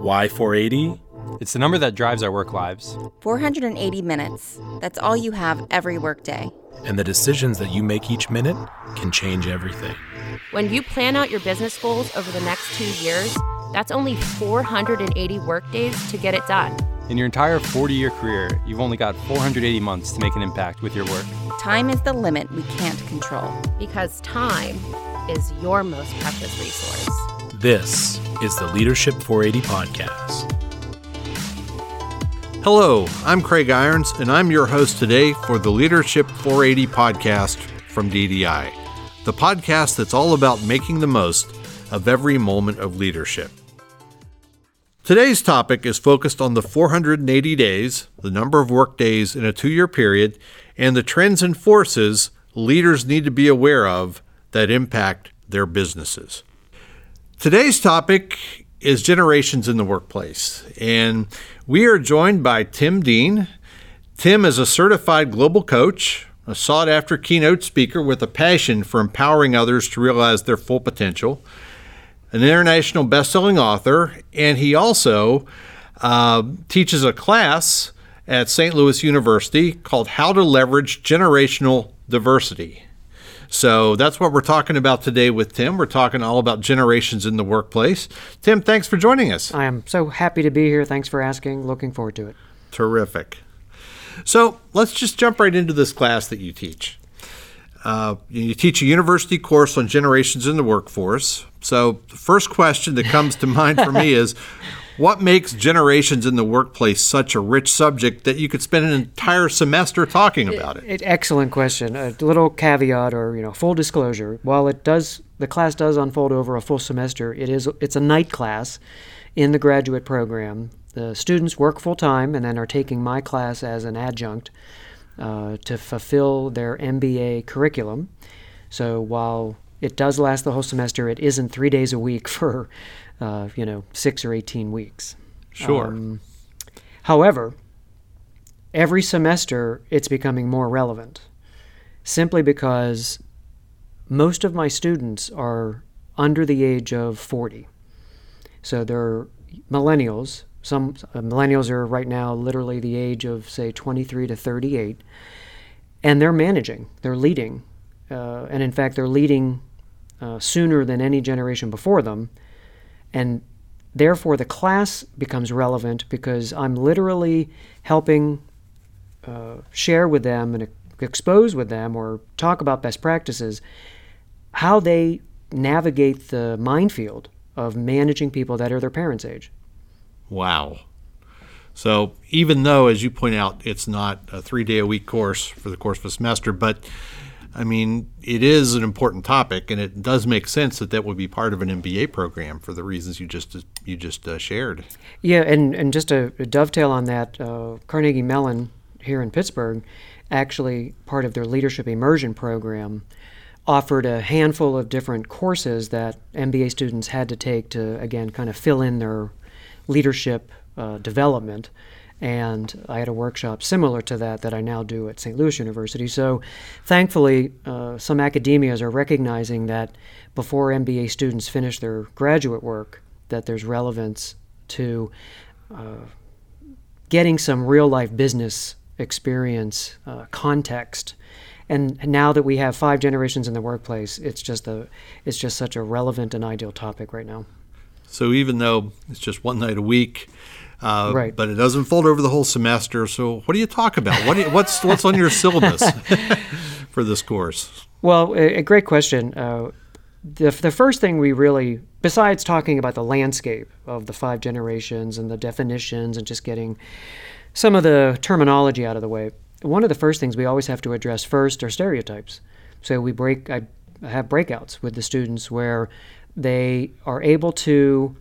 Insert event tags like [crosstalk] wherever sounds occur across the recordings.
Why 480? It's the number that drives our work lives. 480 minutes. That's all you have every workday. And the decisions that you make each minute can change everything. When you plan out your business goals over the next two years, that's only 480 workdays to get it done. In your entire 40 year career, you've only got 480 months to make an impact with your work. Time is the limit we can't control. Because time is your most precious resource. This is the Leadership 480 Podcast. Hello, I'm Craig Irons, and I'm your host today for the Leadership 480 podcast from DDI, the podcast that's all about making the most of every moment of leadership. Today's topic is focused on the 480 days, the number of work days in a two year period, and the trends and forces leaders need to be aware of that impact their businesses. Today's topic is generations in the workplace, and we are joined by Tim Dean. Tim is a certified global coach, a sought after keynote speaker with a passion for empowering others to realize their full potential, an international best-selling author, and he also uh, teaches a class at St. Louis University called How to Leverage Generational Diversity. So that's what we're talking about today with Tim. We're talking all about generations in the workplace. Tim, thanks for joining us. I am so happy to be here. Thanks for asking. Looking forward to it. Terrific. So let's just jump right into this class that you teach. Uh, you teach a university course on generations in the workforce. So the first question that comes to mind for me [laughs] is what makes generations in the workplace such a rich subject that you could spend an entire semester talking about it? it excellent question. A little caveat or you know full disclosure. While it does the class does unfold over a full semester, it is it's a night class in the graduate program. The students work full time and then are taking my class as an adjunct uh, to fulfill their MBA curriculum. So while it does last the whole semester, it isn't three days a week [laughs] for uh, you know, six or 18 weeks. Sure. Um, however, every semester it's becoming more relevant simply because most of my students are under the age of 40. So they're millennials. Some uh, millennials are right now literally the age of, say, 23 to 38. And they're managing, they're leading. Uh, and in fact, they're leading uh, sooner than any generation before them and therefore, the class becomes relevant because I'm literally helping uh, share with them and expose with them or talk about best practices how they navigate the minefield of managing people that are their parents' age. Wow. So even though, as you point out, it's not a three day a week course for the course of a semester, but I mean, it is an important topic, and it does make sense that that would be part of an MBA program for the reasons you just you just uh, shared. Yeah, and and just a, dovetail on that, uh, Carnegie Mellon here in Pittsburgh, actually part of their leadership immersion program, offered a handful of different courses that MBA students had to take to again kind of fill in their leadership uh, development and I had a workshop similar to that that I now do at St. Louis University. So, thankfully, uh, some academias are recognizing that before MBA students finish their graduate work, that there's relevance to uh, getting some real life business experience, uh, context. And now that we have five generations in the workplace, it's just a, it's just such a relevant and ideal topic right now. So even though it's just one night a week, uh, right. But it doesn't fold over the whole semester. So what do you talk about? What you, what's what's on your syllabus [laughs] for this course? Well, a, a great question. Uh, the, the first thing we really, besides talking about the landscape of the five generations and the definitions and just getting some of the terminology out of the way, one of the first things we always have to address first are stereotypes. So we break, I have breakouts with the students where they are able to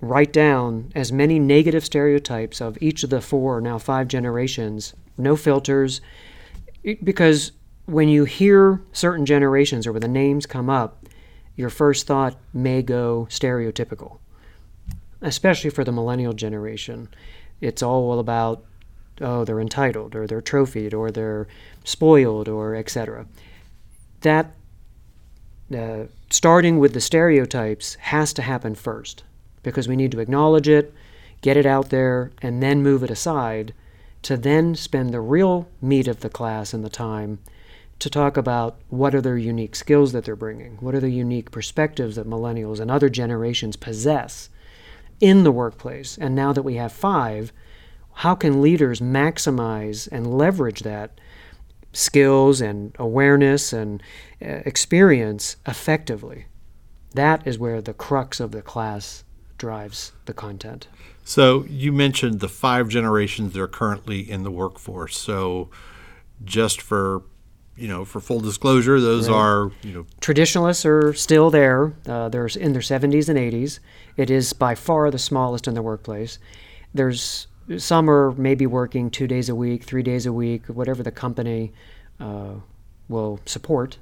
write down as many negative stereotypes of each of the four, now five generations, no filters, because when you hear certain generations or when the names come up, your first thought may go stereotypical, especially for the millennial generation. It's all about, oh, they're entitled or they're trophied or they're spoiled or etc. That uh, starting with the stereotypes has to happen first because we need to acknowledge it, get it out there, and then move it aside to then spend the real meat of the class and the time to talk about what are their unique skills that they're bringing, what are the unique perspectives that millennials and other generations possess in the workplace. And now that we have five, how can leaders maximize and leverage that skills and awareness and uh, experience effectively? That is where the crux of the class drives the content. So you mentioned the five generations that are currently in the workforce. So just for you know, for full disclosure, those right. are you know traditionalists are still there. Uh, they're in their 70s and 80s. It is by far the smallest in the workplace. There's some are maybe working two days a week, three days a week, whatever the company uh, will support.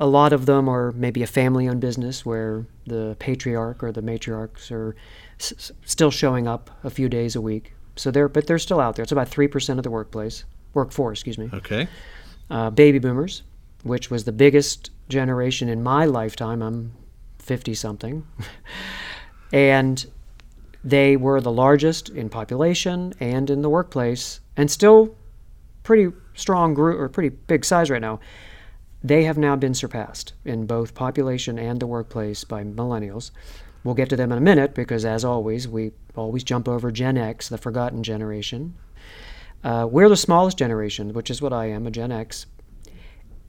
A lot of them are maybe a family-owned business where the patriarch or the matriarchs are s- still showing up a few days a week. So they're but they're still out there. It's about three percent of the workplace workforce. Excuse me. Okay uh, baby boomers, which was the biggest generation in my lifetime. I'm 50 something. [laughs] and they were the largest in population and in the workplace, and still pretty strong group or pretty big size right now. They have now been surpassed in both population and the workplace by millennials. We'll get to them in a minute because, as always, we always jump over Gen X, the forgotten generation. Uh, we're the smallest generation, which is what I am, a Gen X.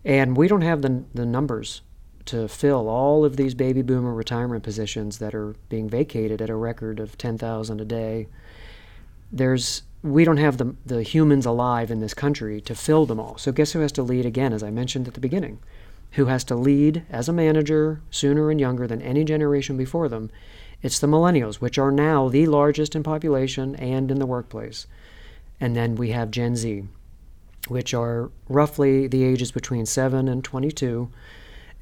And we don't have the, the numbers to fill all of these baby boomer retirement positions that are being vacated at a record of 10,000 a day. There's we don't have the, the humans alive in this country to fill them all. So guess who has to lead again, as I mentioned at the beginning? Who has to lead as a manager sooner and younger than any generation before them? It's the millennials, which are now the largest in population and in the workplace. And then we have Gen Z, which are roughly the ages between 7 and 22.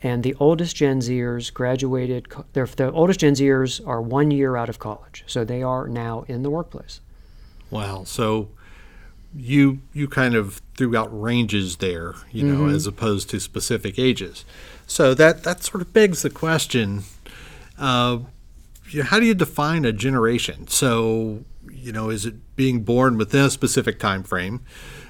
And the oldest Gen Zers graduated, the oldest Gen Zers are one year out of college. So they are now in the workplace. Wow. So you you kind of threw out ranges there, you know, mm-hmm. as opposed to specific ages. So that that sort of begs the question: uh, how do you define a generation? So you know, is it being born within a specific time frame,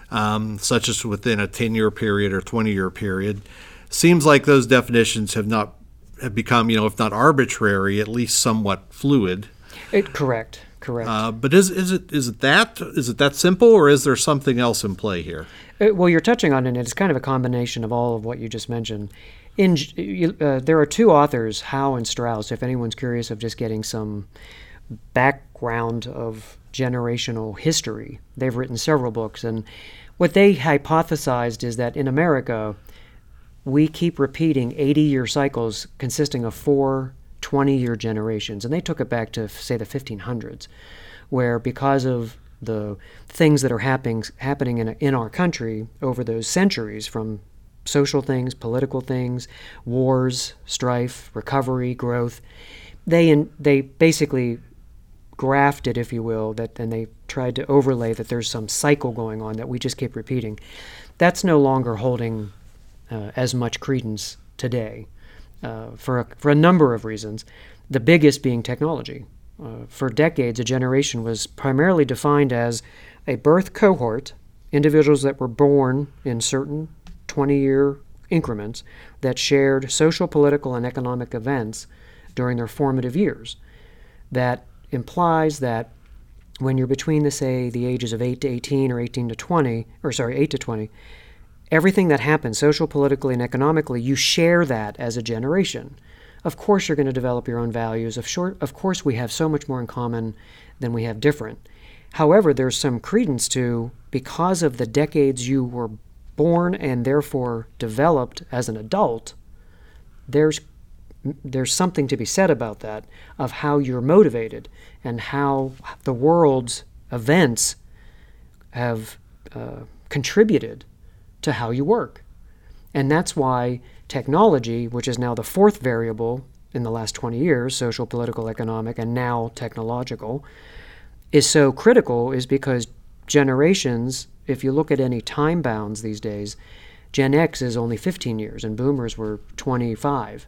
um, such as within a 10 year period or 20 year period? Seems like those definitions have not have become, you know, if not arbitrary, at least somewhat fluid. It, correct, correct. Uh, but is is it is it that is it that simple, or is there something else in play here? It, uh, well, you're touching on it. It's kind of a combination of all of what you just mentioned. In, uh, there are two authors, Howe and Strauss. If anyone's curious of just getting some background of generational history. They've written several books, and what they hypothesized is that in America, we keep repeating 80 year cycles consisting of four 20 year generations. And they took it back to, say, the 1500s, where because of the things that are happening, happening in, in our country over those centuries from social things, political things, wars, strife, recovery, growth, they, in, they basically grafted, if you will, that and they tried to overlay that there's some cycle going on that we just keep repeating. That's no longer holding uh, as much credence today uh, for a, for a number of reasons. The biggest being technology. Uh, for decades, a generation was primarily defined as a birth cohort, individuals that were born in certain 20 year increments that shared social, political, and economic events during their formative years. That implies that when you're between the say the ages of 8 to 18 or 18 to 20 or sorry 8 to 20 everything that happens social politically and economically you share that as a generation. Of course you're going to develop your own values. Of short of course we have so much more in common than we have different. However there's some credence to because of the decades you were born and therefore developed as an adult there's there's something to be said about that of how you're motivated and how the world's events have uh, contributed to how you work. And that's why technology, which is now the fourth variable in the last 20 years social, political, economic, and now technological is so critical, is because generations, if you look at any time bounds these days, Gen X is only 15 years and boomers were 25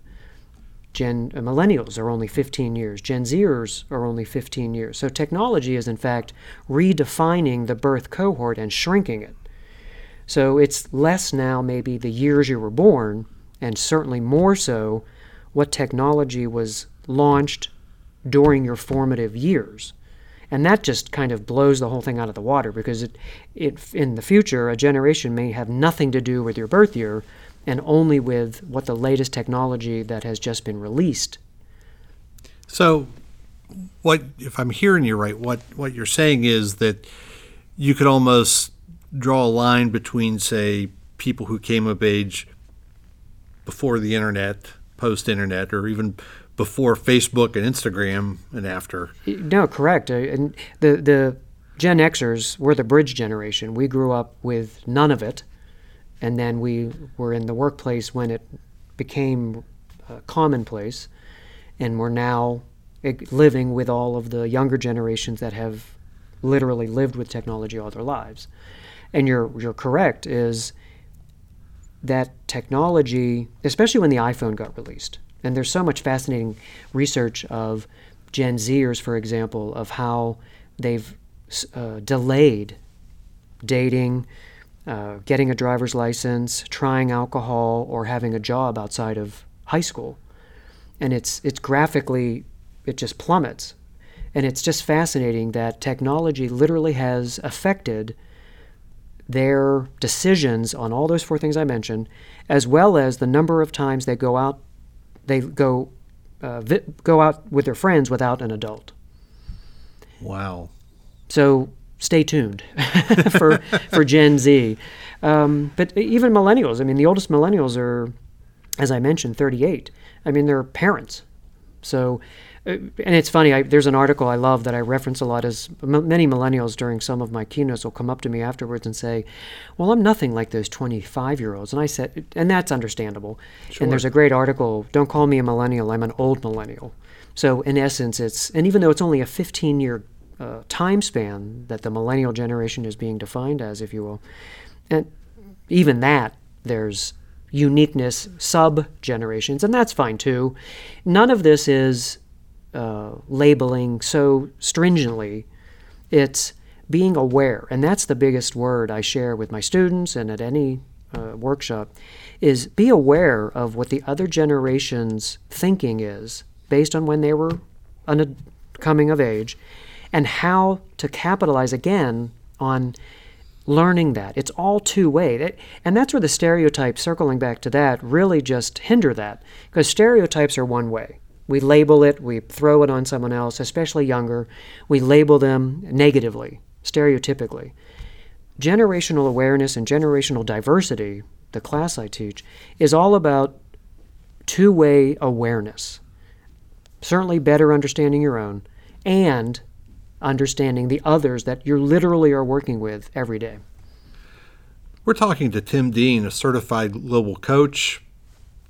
Gen uh, millennials are only 15 years. Gen Zers are only 15 years. So technology is in fact redefining the birth cohort and shrinking it. So it's less now maybe the years you were born, and certainly more so what technology was launched during your formative years. And that just kind of blows the whole thing out of the water because it, it, in the future, a generation may have nothing to do with your birth year and only with what the latest technology that has just been released. So, what if I'm hearing you right? What what you're saying is that you could almost draw a line between, say, people who came of age before the internet, post internet, or even before Facebook and Instagram and after. No, correct. Uh, and the the Gen Xers were the bridge generation. We grew up with none of it, and then we were in the workplace when it became uh, commonplace, and we're now uh, living with all of the younger generations that have literally lived with technology all their lives. And you're you're correct is that technology, especially when the iPhone got released, and there's so much fascinating research of Gen Zers, for example, of how they've uh, delayed dating, uh, getting a driver's license, trying alcohol, or having a job outside of high school. And it's, it's graphically, it just plummets. And it's just fascinating that technology literally has affected their decisions on all those four things I mentioned, as well as the number of times they go out they go uh, vi- go out with their friends without an adult. Wow. So stay tuned [laughs] for for Gen Z. Um, but even millennials. I mean, the oldest millennials are, as I mentioned, 38. I mean, they're parents. So and it's funny. I, there's an article I love that I reference a lot. As m- many millennials during some of my keynotes will come up to me afterwards and say, "Well, I'm nothing like those 25 year olds," and I said, and that's understandable. Sure. And there's a great article. Don't call me a millennial. I'm an old millennial. So in essence, it's and even though it's only a 15 year uh, time span that the millennial generation is being defined as, if you will, and even that there's uniqueness sub generations, and that's fine too. None of this is uh, labeling so stringently. It's being aware, and that's the biggest word I share with my students and at any uh, workshop, is be aware of what the other generation's thinking is based on when they were un- coming of age, and how to capitalize again on learning that. It's all two way. And that's where the stereotypes, circling back to that, really just hinder that. Because stereotypes are one way. We label it, we throw it on someone else, especially younger. We label them negatively, stereotypically. Generational awareness and generational diversity, the class I teach, is all about two way awareness. Certainly, better understanding your own and understanding the others that you literally are working with every day. We're talking to Tim Dean, a certified global coach,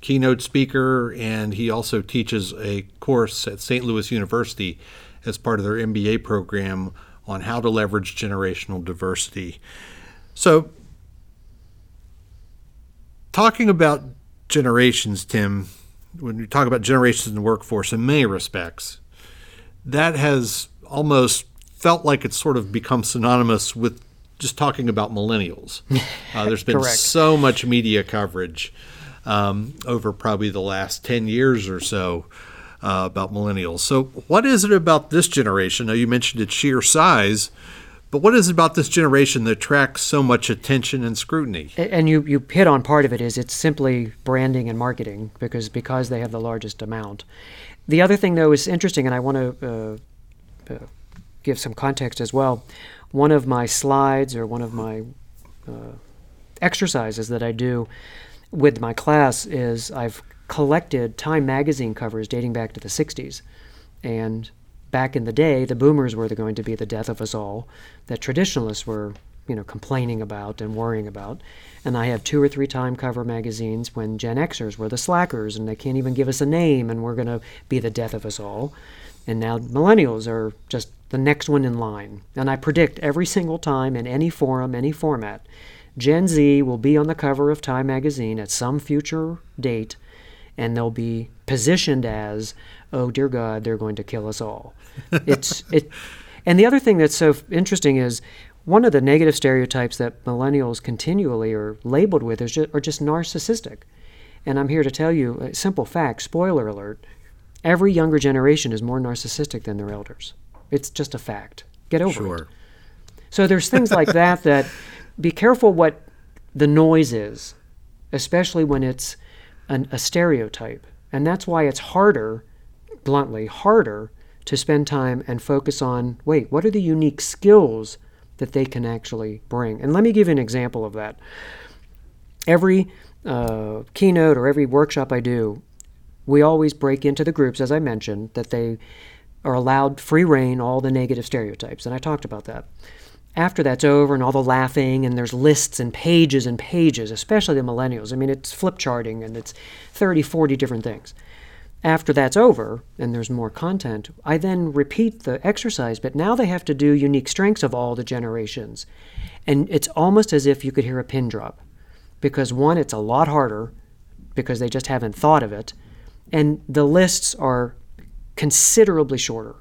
keynote speaker, and he also teaches a course at St. Louis University as part of their MBA program on how to leverage generational diversity. So, talking about generations, Tim, when we talk about generations in the workforce, in many respects, that has almost felt like it's sort of become synonymous with just talking about millennials. [laughs] Uh, there's been so much media coverage um, over probably the last 10 years or so uh, about millennials. So, what is it about this generation? Now, you mentioned its sheer size, but what is it about this generation that attracts so much attention and scrutiny? And you, you hit on part of it is it's simply branding and marketing because because they have the largest amount. The other thing, though, is interesting, and I want to uh, uh, give some context as well. One of my slides or one of my uh, exercises that I do with my class is I've collected Time magazine covers dating back to the 60s. And back in the day, the boomers were going to be the death of us all that traditionalists were, you know, complaining about and worrying about. And I have two or three time cover magazines when Gen Xers were the slackers and they can't even give us a name and we're going to be the death of us all. And now millennials are just the next one in line. And I predict every single time in any forum, any format, Gen Z will be on the cover of Time magazine at some future date, and they'll be positioned as, oh dear God, they're going to kill us all. [laughs] it's it, and the other thing that's so interesting is one of the negative stereotypes that millennials continually are labeled with is just, are just narcissistic. And I'm here to tell you a simple fact, spoiler alert, every younger generation is more narcissistic than their elders. It's just a fact. Get over Sure. it. So there's things like that that [laughs] be careful what the noise is, especially when it's an, a stereotype. And that's why it's harder, bluntly, harder to spend time and focus on wait, what are the unique skills that they can actually bring? And let me give you an example of that. Every uh, keynote or every workshop I do, we always break into the groups, as I mentioned, that they are allowed free reign, all the negative stereotypes. And I talked about that. After that's over and all the laughing and there's lists and pages and pages, especially the millennials. I mean, it's flip charting and it's 30, 40 different things. After that's over and there's more content, I then repeat the exercise, but now they have to do unique strengths of all the generations. And it's almost as if you could hear a pin drop. Because one, it's a lot harder because they just haven't thought of it. And the lists are considerably shorter.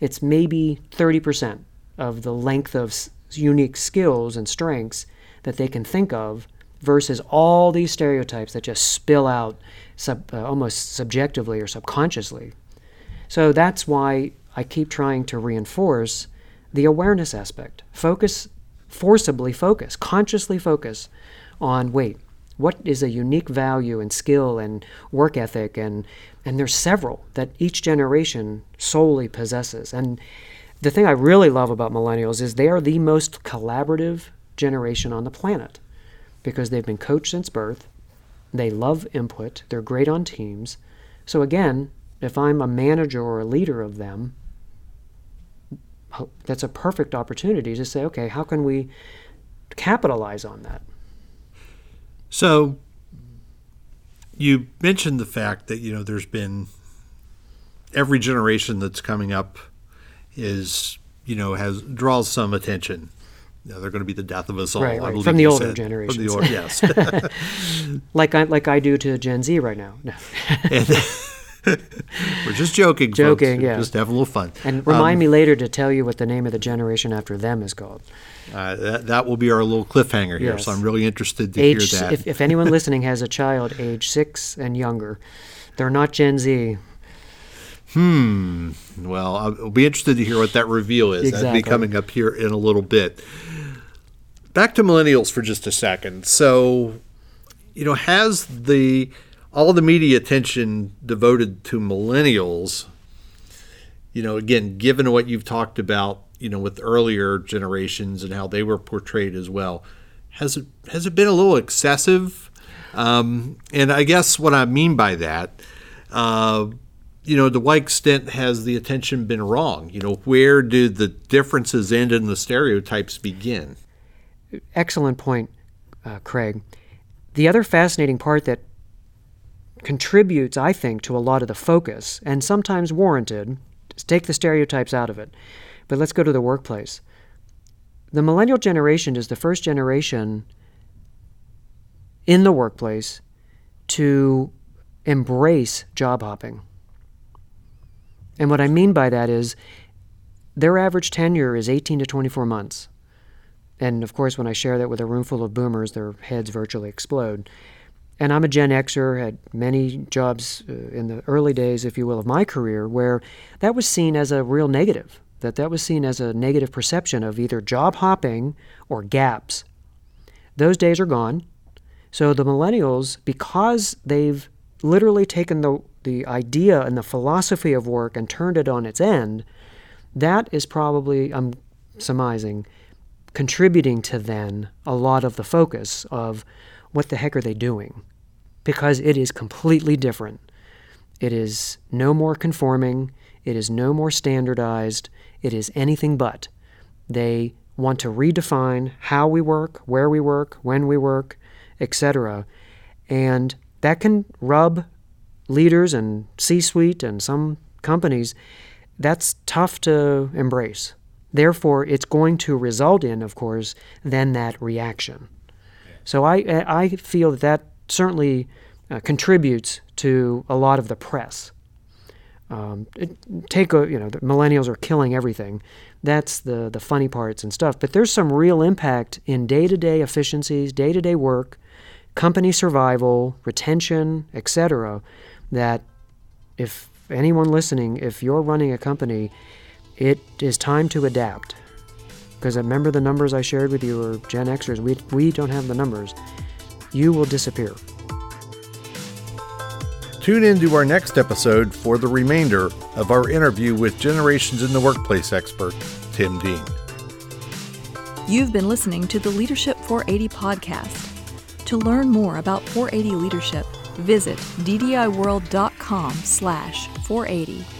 It's maybe 30% of the length of unique skills and strengths that they can think of versus all these stereotypes that just spill out sub, uh, almost subjectively or subconsciously. So that's why I keep trying to reinforce the awareness aspect. Focus, forcibly focus, consciously focus on wait, what is a unique value and skill and work ethic and and there's several that each generation solely possesses. And the thing I really love about millennials is they are the most collaborative generation on the planet because they've been coached since birth. They love input. They're great on teams. So again, if I'm a manager or a leader of them, that's a perfect opportunity to say, okay, how can we capitalize on that? So you mentioned the fact that you know there's been every generation that's coming up is you know has draws some attention. You know, they're going to be the death of us all. Right, right. From the older said. From the older, yes. [laughs] [laughs] Like I like I do to Gen Z right now. No. And- [laughs] we're just joking. Joking, yeah. Just having a little fun. And remind me later to tell you what the name of the generation after them is called. Uh, that, that will be our little cliffhanger here. So I'm really interested to Age, hear that. if, if anyone listening has a child age six and younger, they're not Gen Z. Well, I'll be interested to hear what that reveal is. That'll be coming up here in a little bit. Back to millennials for just a second. So, you know, has the all the media attention devoted to millennials, you know, again, given what you've talked about, you know, with earlier generations and how they were portrayed as well, has it has it been a little excessive? Um, and I guess what I mean by that, uh, you know, to what extent has the attention been wrong? You know, where do the differences end and the stereotypes begin? Excellent point, uh, Craig. The other fascinating part that contributes, I think, to a lot of the focus, and sometimes warranted, take the stereotypes out of it. But let's go to the workplace. The millennial generation is the first generation in the workplace to embrace job hopping. And what I mean by that is their average tenure is 18 to 24 months. And of course, when I share that with a room full of boomers, their heads virtually explode. And I'm a Gen Xer, had many jobs uh, in the early days, if you will, of my career, where that was seen as a real negative. That that was seen as a negative perception of either job hopping or gaps. Those days are gone. So the millennials, because they've literally taken the the idea and the philosophy of work and turned it on its end, that is probably I'm surmising contributing to then a lot of the focus of what the heck are they doing? Because it is completely different. It is no more conforming, it is no more standardized, it is anything but. They want to redefine how we work, where we work, when we work, etc. And that can rub leaders and C suite and some companies. That's tough to embrace. Therefore, it's going to result in, of course, then that reaction. So I, I feel that that certainly uh, contributes to a lot of the press. Um, it, take a you know the millennials are killing everything. That's the the funny parts and stuff. But there's some real impact in day to day efficiencies, day to day work, company survival, retention, etc. That if anyone listening, if you're running a company, it is time to adapt. Because uh, remember the numbers I shared with you are Gen Xers. We, we don't have the numbers. You will disappear. Tune in to our next episode for the remainder of our interview with Generations in the Workplace expert, Tim Dean. You've been listening to the Leadership 480 podcast. To learn more about 480 leadership, visit ddiworld.com slash 480